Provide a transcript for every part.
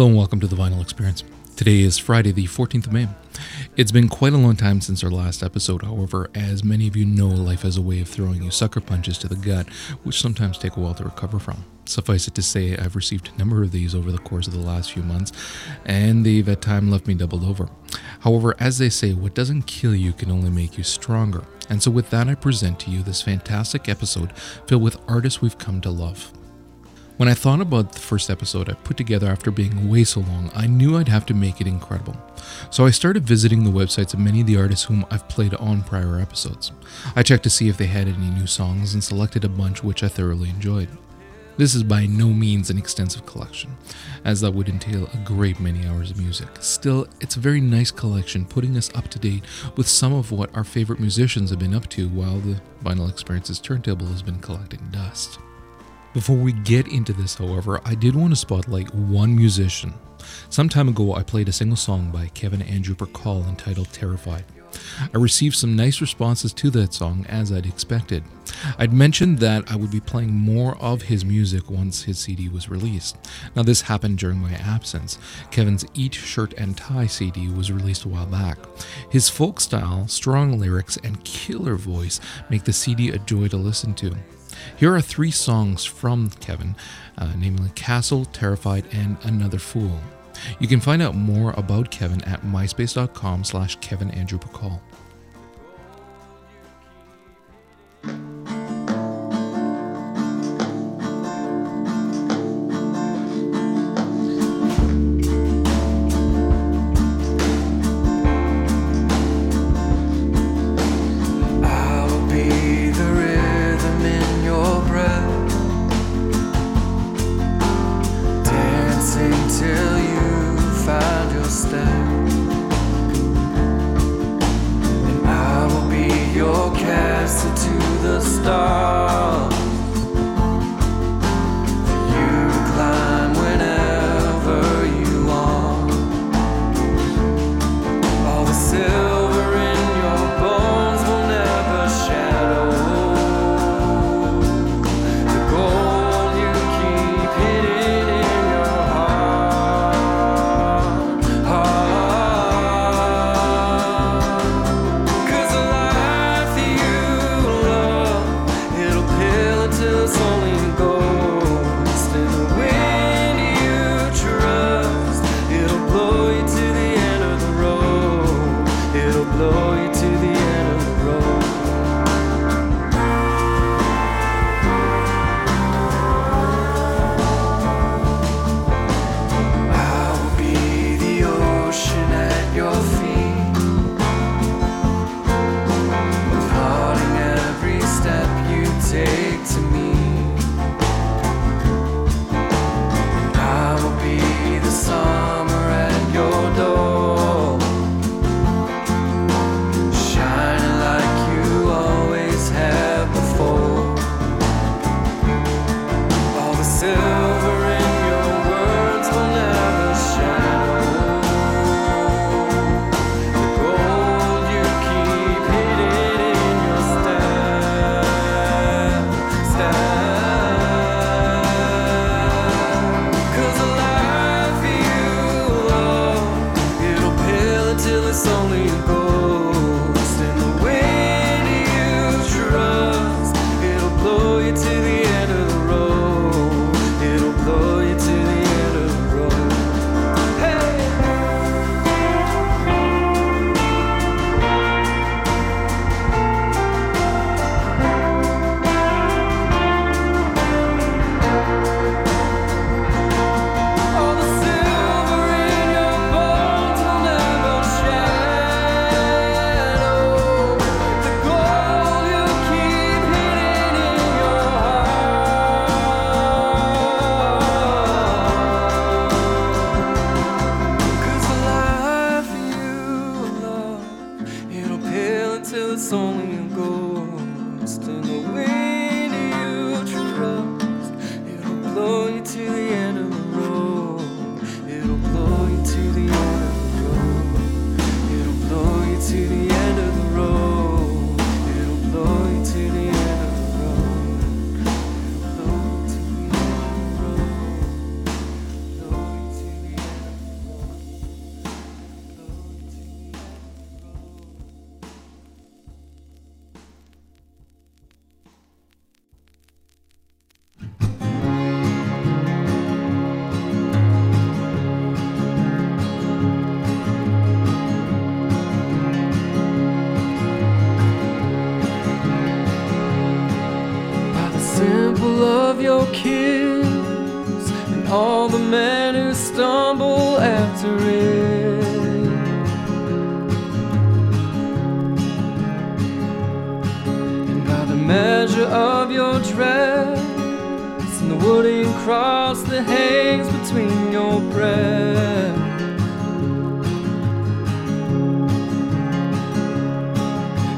Hello and welcome to the Vinyl Experience. Today is Friday, the 14th of May. It's been quite a long time since our last episode, however, as many of you know, life has a way of throwing you sucker punches to the gut, which sometimes take a while to recover from. Suffice it to say, I've received a number of these over the course of the last few months, and they've at times left me doubled over. However, as they say, what doesn't kill you can only make you stronger. And so, with that, I present to you this fantastic episode filled with artists we've come to love. When I thought about the first episode I put together after being away so long, I knew I'd have to make it incredible. So I started visiting the websites of many of the artists whom I've played on prior episodes. I checked to see if they had any new songs and selected a bunch which I thoroughly enjoyed. This is by no means an extensive collection, as that would entail a great many hours of music. Still, it's a very nice collection, putting us up to date with some of what our favorite musicians have been up to while the Vinyl Experiences turntable has been collecting dust. Before we get into this, however, I did want to spotlight one musician. Some time ago, I played a single song by Kevin Andrew Prchal entitled Terrified. I received some nice responses to that song, as I'd expected. I'd mentioned that I would be playing more of his music once his CD was released. Now, this happened during my absence. Kevin's Eat Shirt and Tie CD was released a while back. His folk style, strong lyrics, and killer voice make the CD a joy to listen to. Here are three songs from Kevin, uh, namely Castle, Terrified, and Another Fool. You can find out more about Kevin at myspace.com slash Kevin Andrew. all the men who stumble after it. And by the measure of your dress and the wooden cross that hangs between your breasts.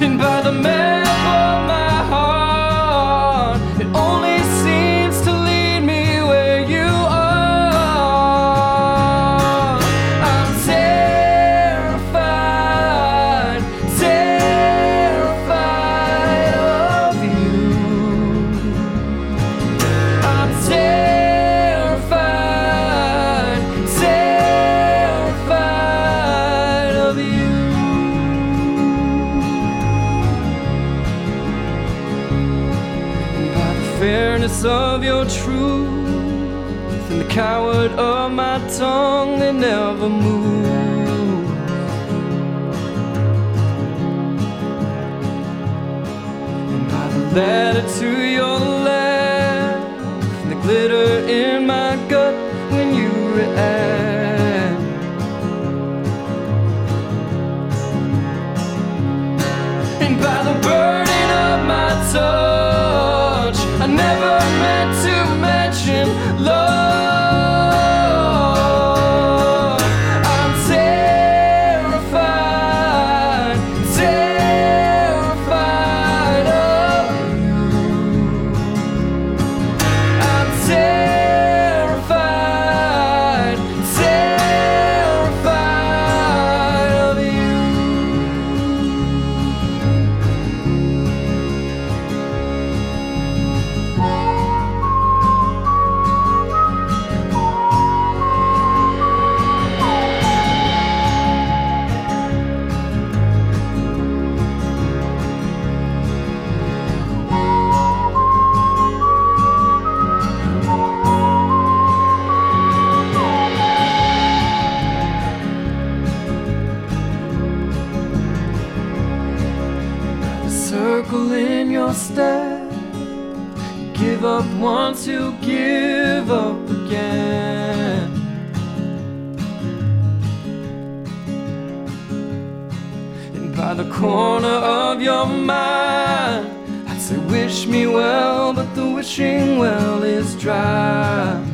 And by the measure wishing well is dry.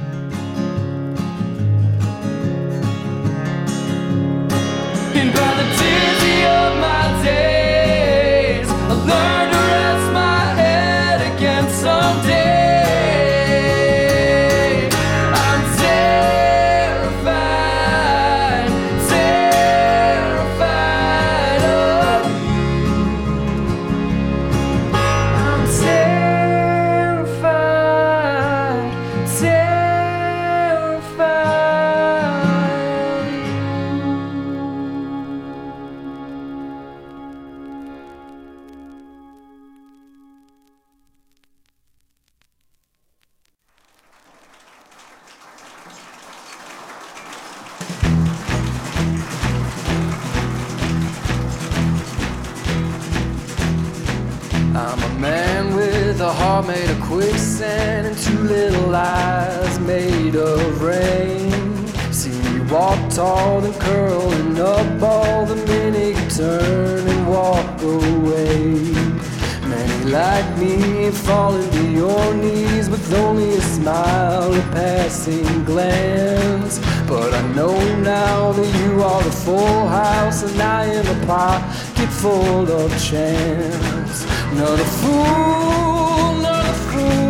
chance. Not a fool, not a fool.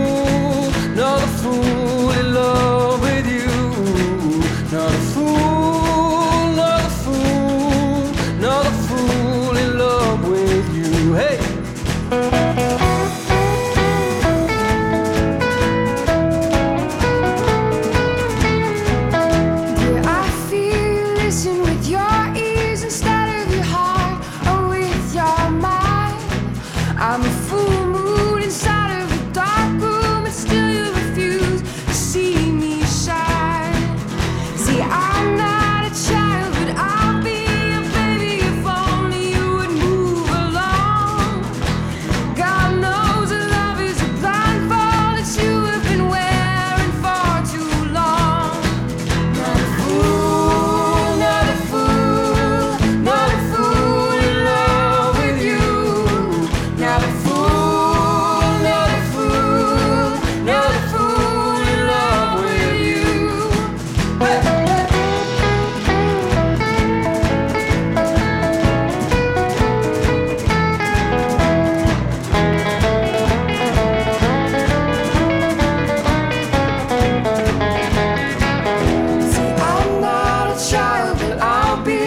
I'll be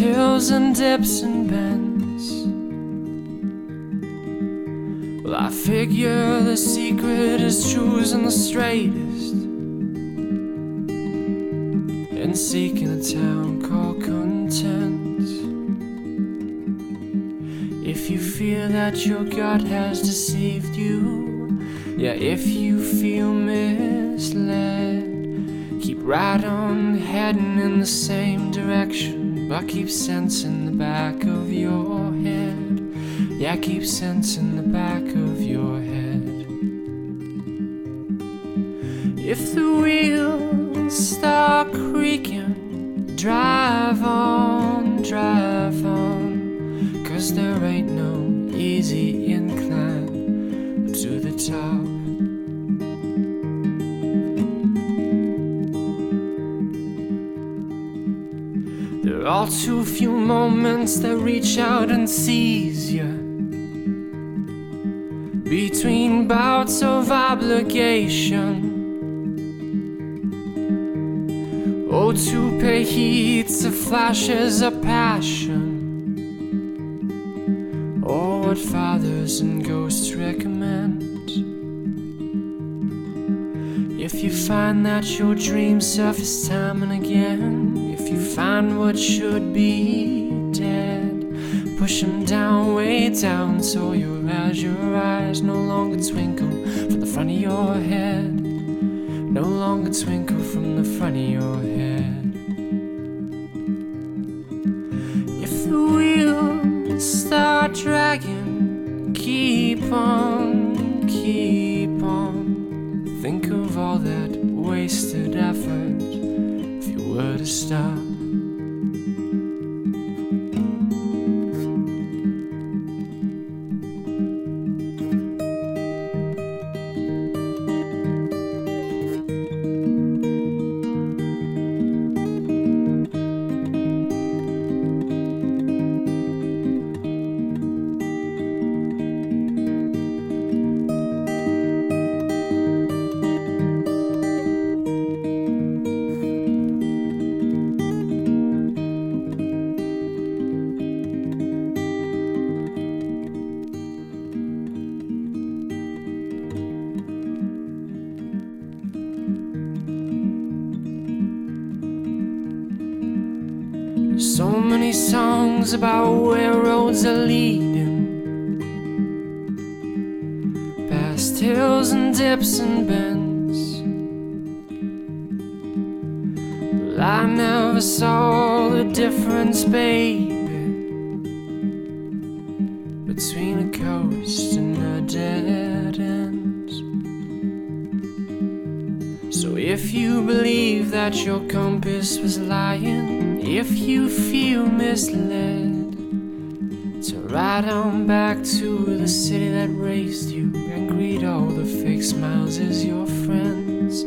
hills and dips and bends. Well, I figure the secret is choosing the straightest. And seeking a town called content. If you feel that your gut has deceived you, yeah, if you feel misled, keep right on heading in the same direction, but I keep sensing the back of your head. Yeah, I keep sensing the back of your head. If the wheels start creaking, drive on, drive on, cause there ain't no easy incline to the top. Are too few moments that reach out and seize you. Between bouts of obligation. Oh, to pay heed to flashes of passion. Or what fathers and ghosts recommend. If you find that your dreams surface time and again, find what should be dead, Push push 'em down, way down, so your eyes, your eyes no longer twinkle from the front of your head, no longer twinkle from the front of your head. Roads are leading. Past hills and dips and bends. Well, I never saw the difference, baby, between a coast and a dead end. So if you believe that your compass was lying, if you feel misled, Ride on back to the city that raised you and greet all the fake smiles as your friends.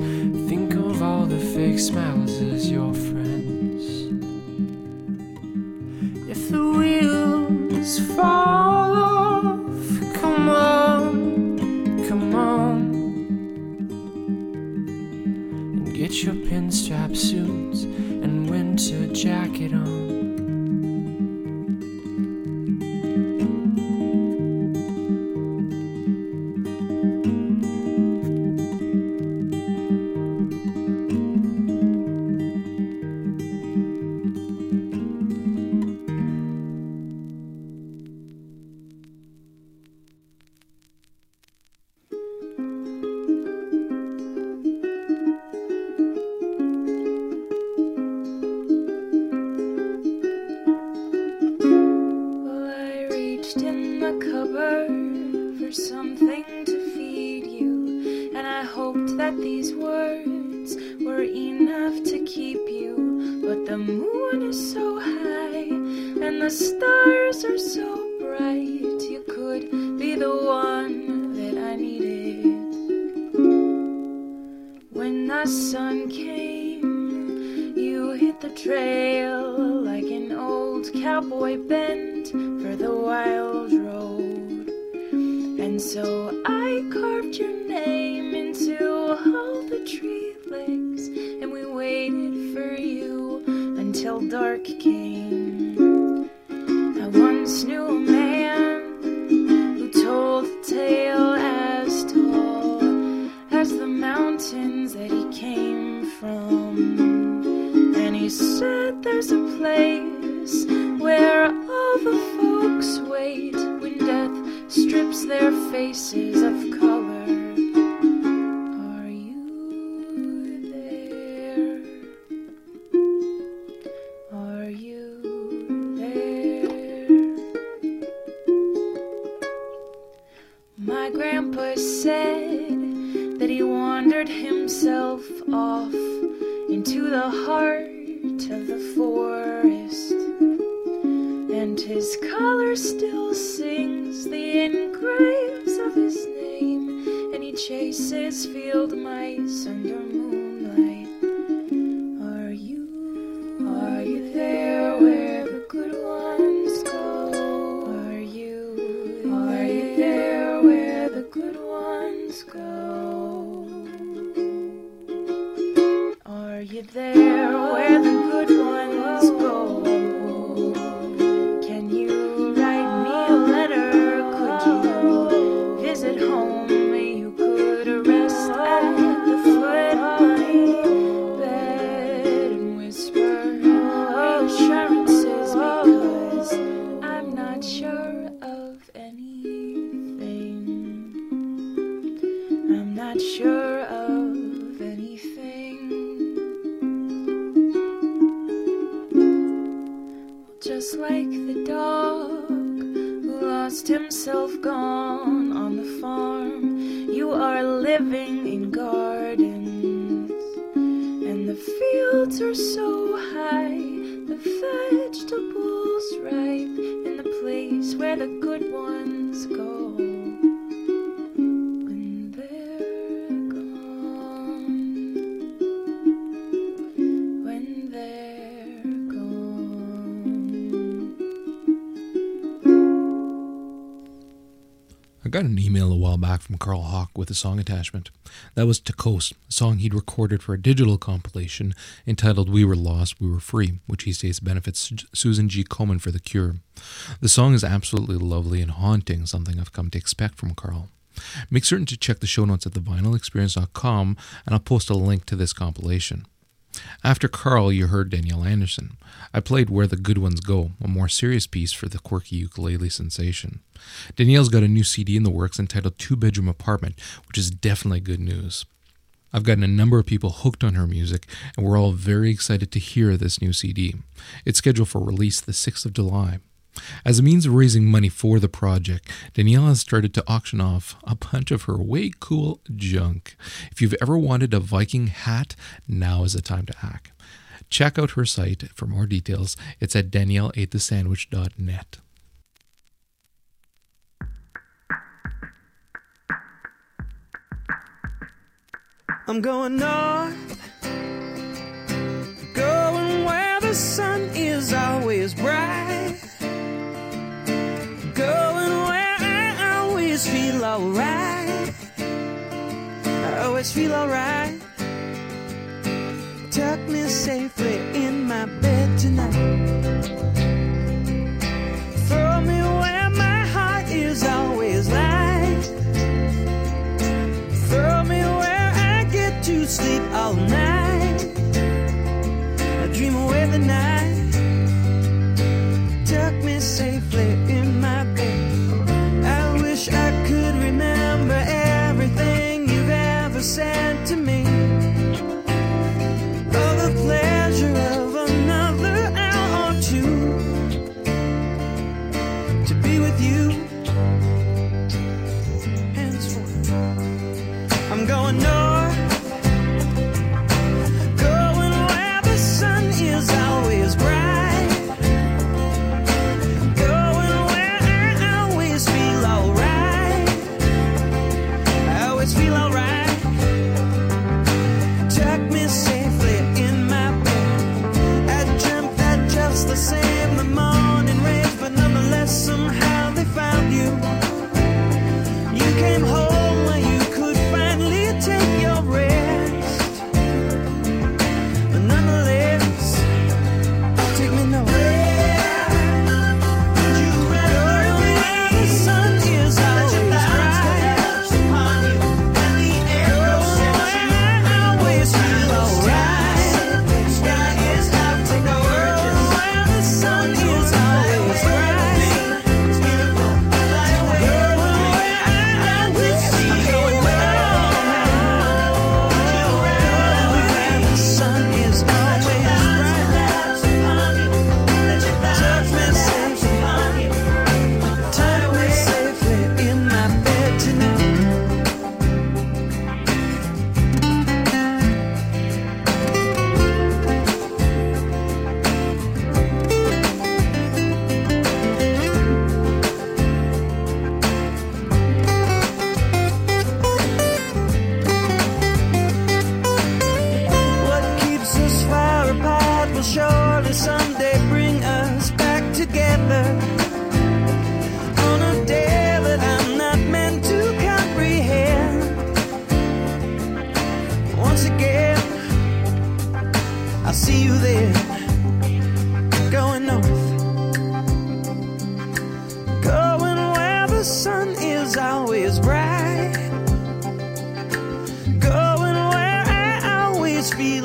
Think of all the fake smiles as your friends. If the wheels fall off, come on, come on, and get your pinstripe suit. That these words were enough to keep you. But the moon is so high, and the stars are so bright, himself off into the heart of the forest. And his collar still sings the engraves of his name, and he chases field mice under got an email a while back from Carl Hauck with a song attachment. That was To Coast, a song he'd recorded for a digital compilation entitled We Were Lost, We Were Free, which he states benefits Susan G. Komen for The Cure. The song is absolutely lovely and haunting, something I've come to expect from Carl. Make certain to check the show notes at thevinylexperience.com and I'll post a link to this compilation. After Carl, you heard Danielle Anderson. I played Where the Good Ones Go, a more serious piece for the quirky ukulele sensation. Danielle's got a new CD in the works entitled Two Bedroom Apartment, which is definitely good news. I've gotten a number of people hooked on her music, and we're all very excited to hear this new CD. It's scheduled for release the 6th of July. As a means of raising money for the project, Danielle has started to auction off a bunch of her way cool junk. If you've ever wanted a Viking hat, now is the time to act. Check out her site for more details. It's at danielleatethesandwich.net. I'm going north, alright. I always feel alright. Tuck me safely in my bed tonight. Throw me where my heart is always light. Throw me where I get to sleep all night. I dream away the night. Tuck me safely.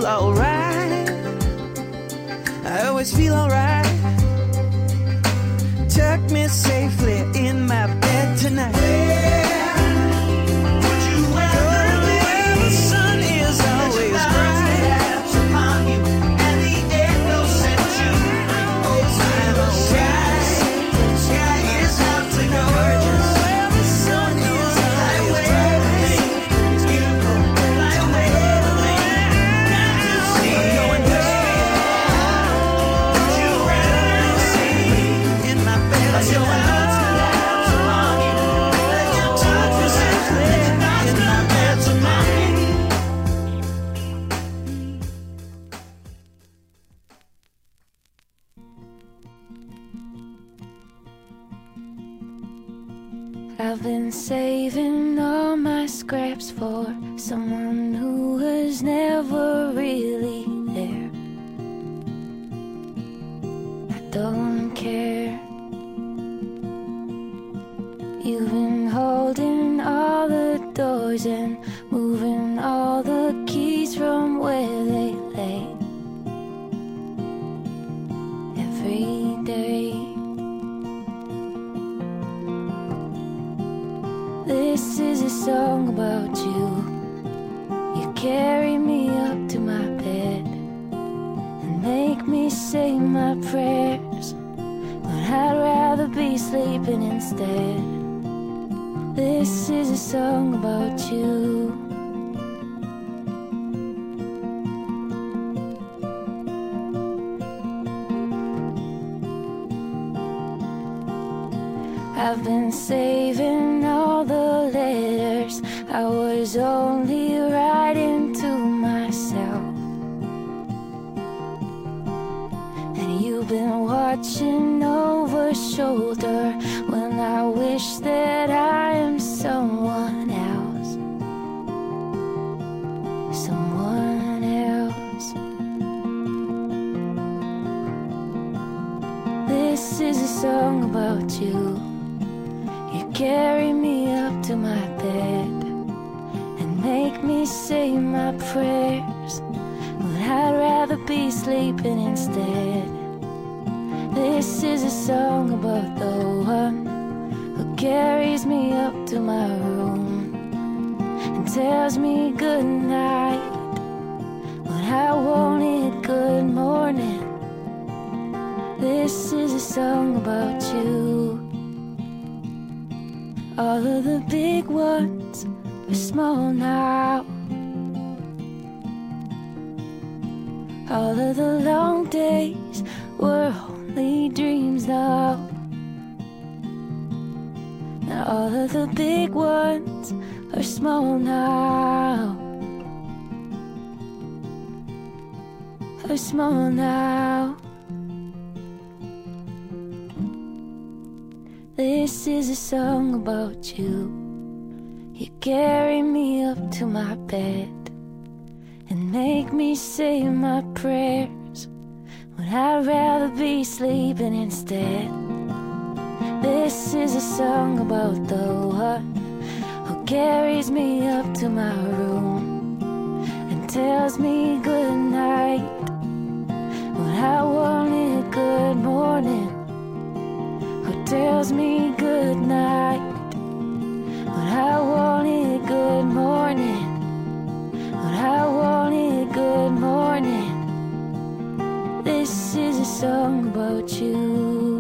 alright. This is a song about you. You carry me up to my bed and make me say my prayers. But I'd rather be sleeping instead. This is a song about you. This is a song about you. All of the big ones are small now. All of the long days were only dreams now. And all of the big ones are small now. Are small now. This is a song about you. You carry me up to my bed and make me say my prayers when I'd rather be sleeping instead. This is a song about the one who carries me up to my room and tells me good night when I wanted good morning. Tells me good night when I wanted good morning. When I wanted good morning. This is a song about you.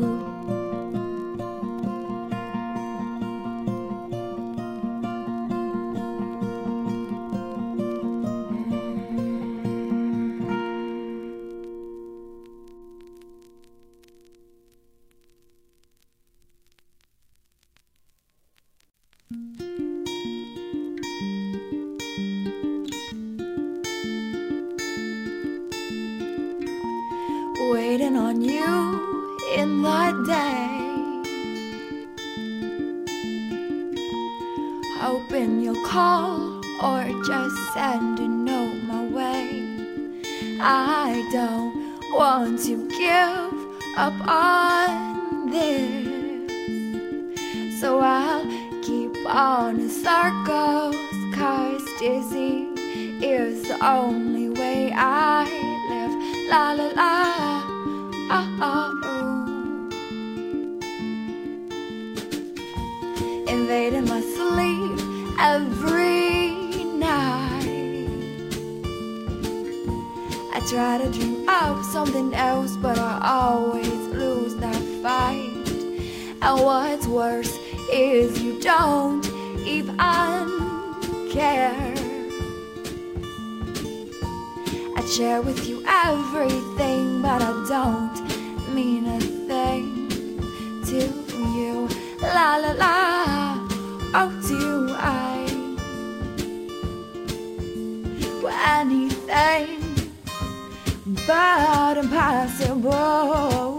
But impossible.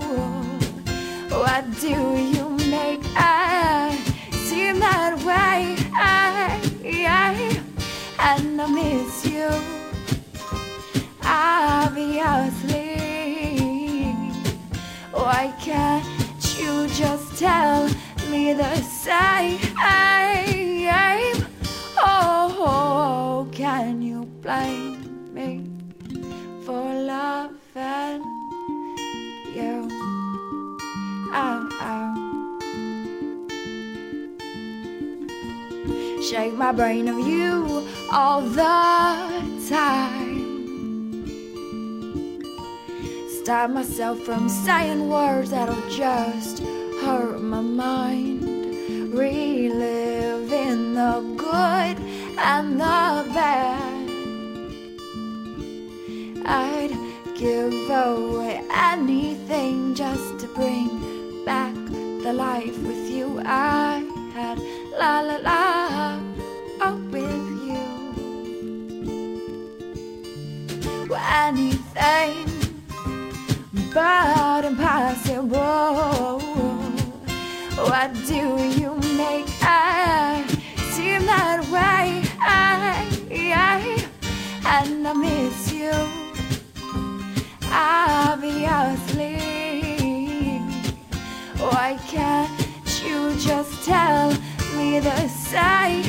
What do you make it seem that way? And I miss you obviously. Why can't you just tell me the same? Shake my brain of you all the time. Stop myself from saying words that'll just hurt my mind. Reliving the good and the bad. I'd give away anything just to bring back the life with you I had. La la la, oh, with you. Anything but impossible. What do you make it seem that way? And I miss you, obviously. Why can't you just tell the same?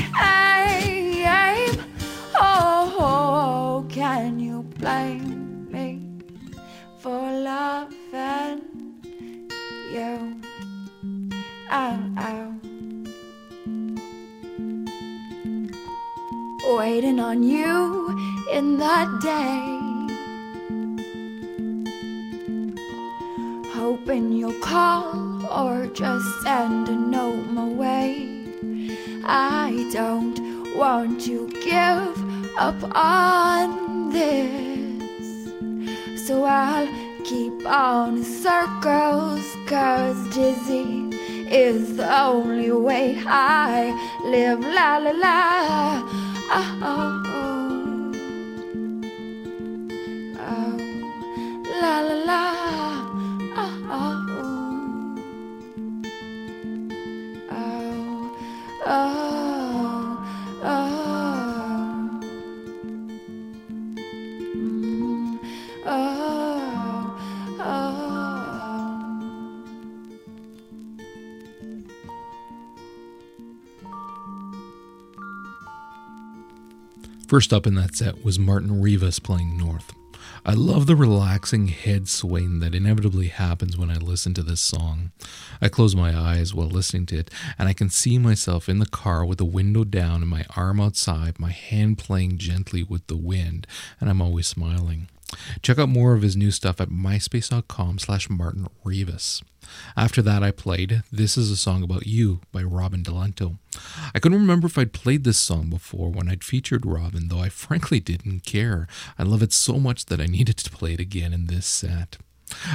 Oh, can you blame me for loving you? Ow, ow. Waiting on you in the day. Hoping you'll call or just send a note my way. I don't want to give up on this. So I'll keep on in circles, cause dizzy is the only way I live. La la la. Oh, oh, oh. oh. La la la. First up in that set was Martin Rivas playing North. I love the relaxing head swaying that inevitably happens when I listen to this song. I close my eyes while listening to it, and I can see myself in the car with the window down and my arm outside, my hand playing gently with the wind, and I'm always smiling. Check out more of his new stuff at myspace.com slash Martin Rivas. After that, I played This is a Song About You by Robyn Dell'Unto. I couldn't remember if I'd played this song before when I'd featured Robyn, though I frankly didn't care. I love it so much that I needed to play it again in this set.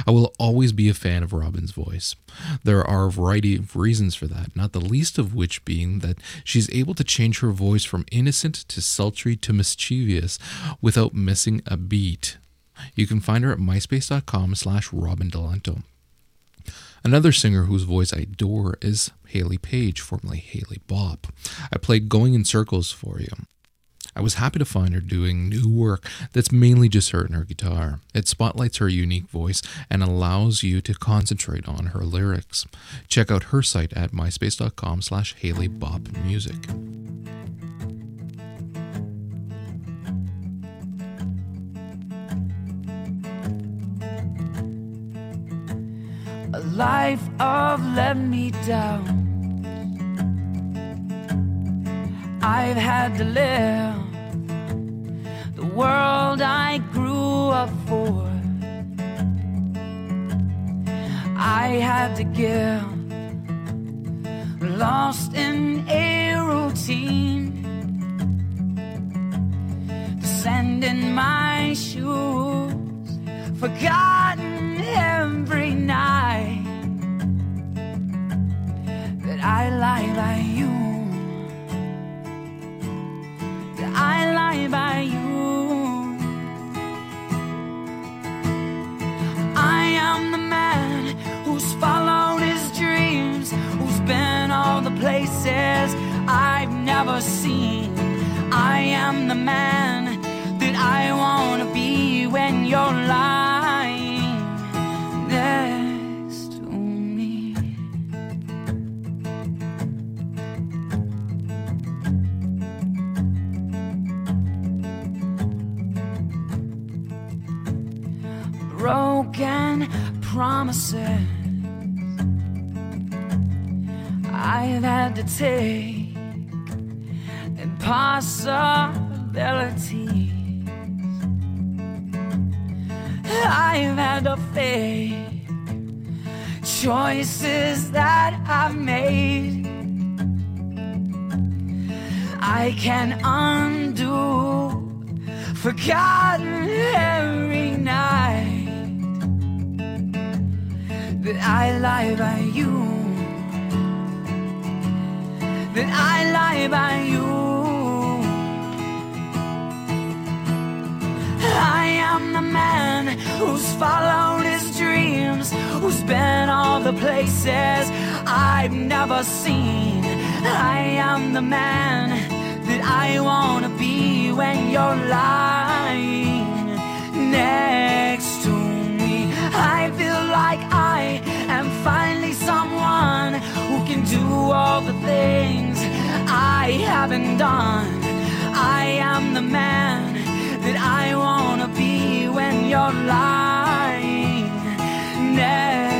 I will always be a fan of Robyn's voice. There are a variety of reasons for that, not the least of which being that she's able to change her voice from innocent to sultry to mischievous without missing a beat. You can find her at myspace.com slash Robyn Dell'Unto. Another singer whose voice I adore is Haley Page, formerly Haley Bop. I played Going in Circles for you. I was happy to find her doing new work that's mainly just her and her guitar. It spotlights her unique voice and allows you to concentrate on her lyrics. Check out her site at myspace.com slash Haley Bop Music. Life of let me down. I've had to live the world I grew up for. I had to give, lost in a routine, sand in my shoes, forgotten am the man that I want to be when you're lying next to me. Broken promises I've had to take impossibilities. I've had to fake choices that I've made. I can undo forgotten every night that I lie by you that I lie by you. I am the man who's followed his dreams, who's been all the places I've never seen. I am the man that I wanna be when you're lying next to me. I feel like I am finally someone who can do all the things I haven't done. I am the man that I wanna be when you're lying. Next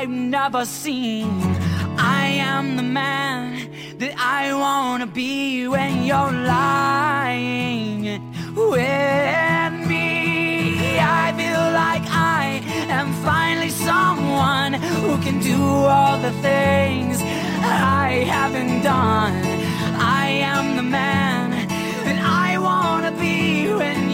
I've never seen. I am the man that I wanna be when you're lying with me. I feel like I am finally someone who can do all the things I haven't done. I am the man that I wanna be when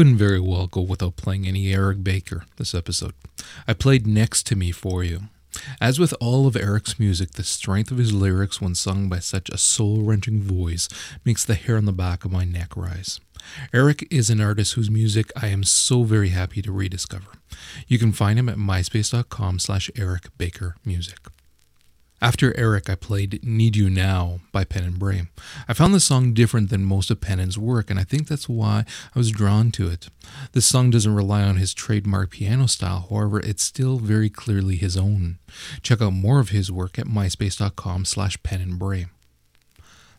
couldn't very well go without playing any Erick Baker this episode. I played Next to Me for you. As with all of Erick's music, the strength of his lyrics when sung by such a soul wrenching voice makes the hair on the back of my neck rise. Erick is an artist whose music I am so very happy to rediscover. You can find him at myspace.com slash Erick Baker Music. After Erick, I played Need You Now by Pennan Brae. I found the song different than most of Pennan's work, and I think that's why I was drawn to it. This song doesn't rely on his trademark piano style, however, it's still very clearly his own. Check out more of his work at myspace.com slash pennan brae.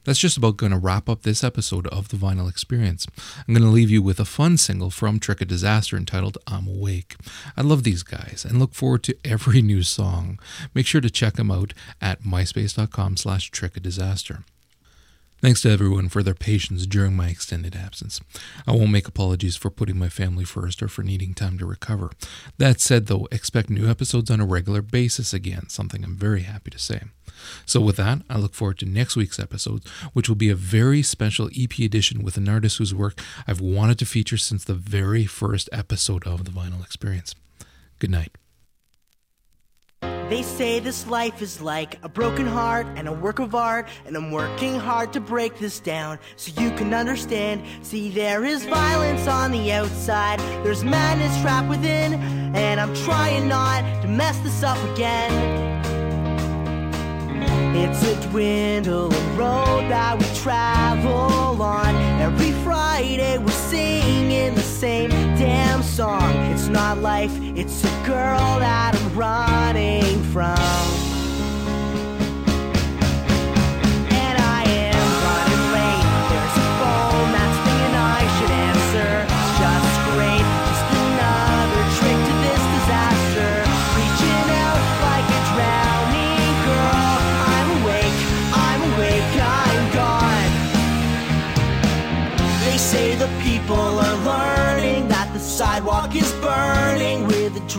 That's just about going to wrap up this episode of The Vinyl Experience. I'm going to leave you with a fun single from Trick of Disaster entitled I'm Awake. I love these guys and look forward to every new song. Make sure to check them out at myspace.com slash trick disaster. Thanks to everyone for their patience during my extended absence. I won't make apologies for putting my family first or for needing time to recover. That said, though, expect new episodes on a regular basis again, something I'm very happy to say. So, with that, I look forward to next week's episode, which will be a very special EP edition with an artist whose work I've wanted to feature since the very first episode of The Vinyl Experience. Good night. They say this life is like a broken heart and a work of art, and I'm working hard to break this down so you can understand. See, there is violence on the outside, there's madness trapped within, and I'm trying not to mess this up again. It's a dwindling road that we travel on. Every Friday we're singing the same damn song. It's not life, it's a girl that I'm running from.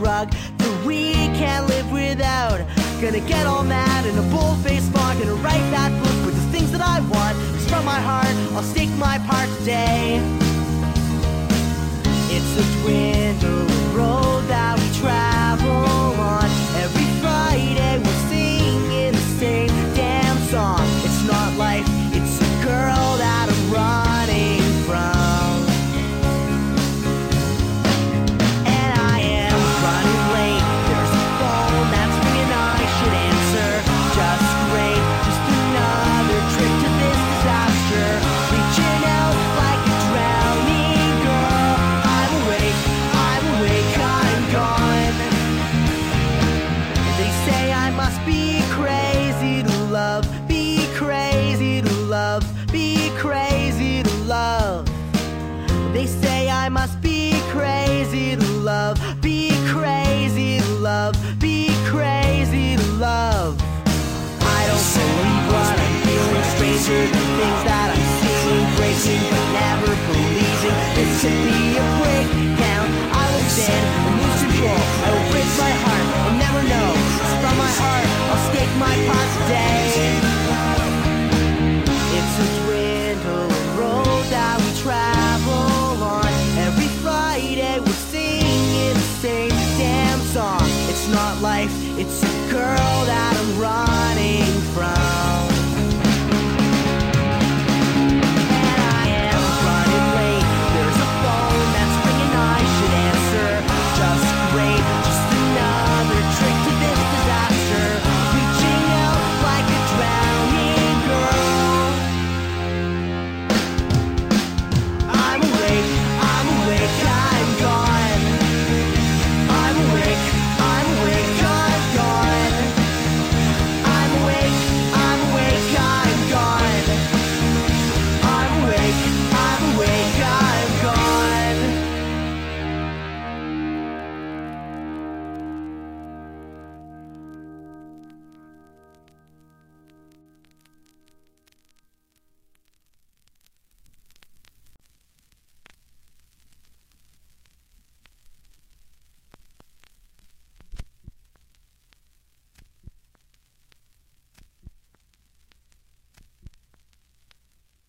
Drug that we can't live without. Gonna get all mad in a bull-faced font, gonna write that book with the things that I want. 'Cause from my heart, I'll stake my part today. It's a dwindling road that we travel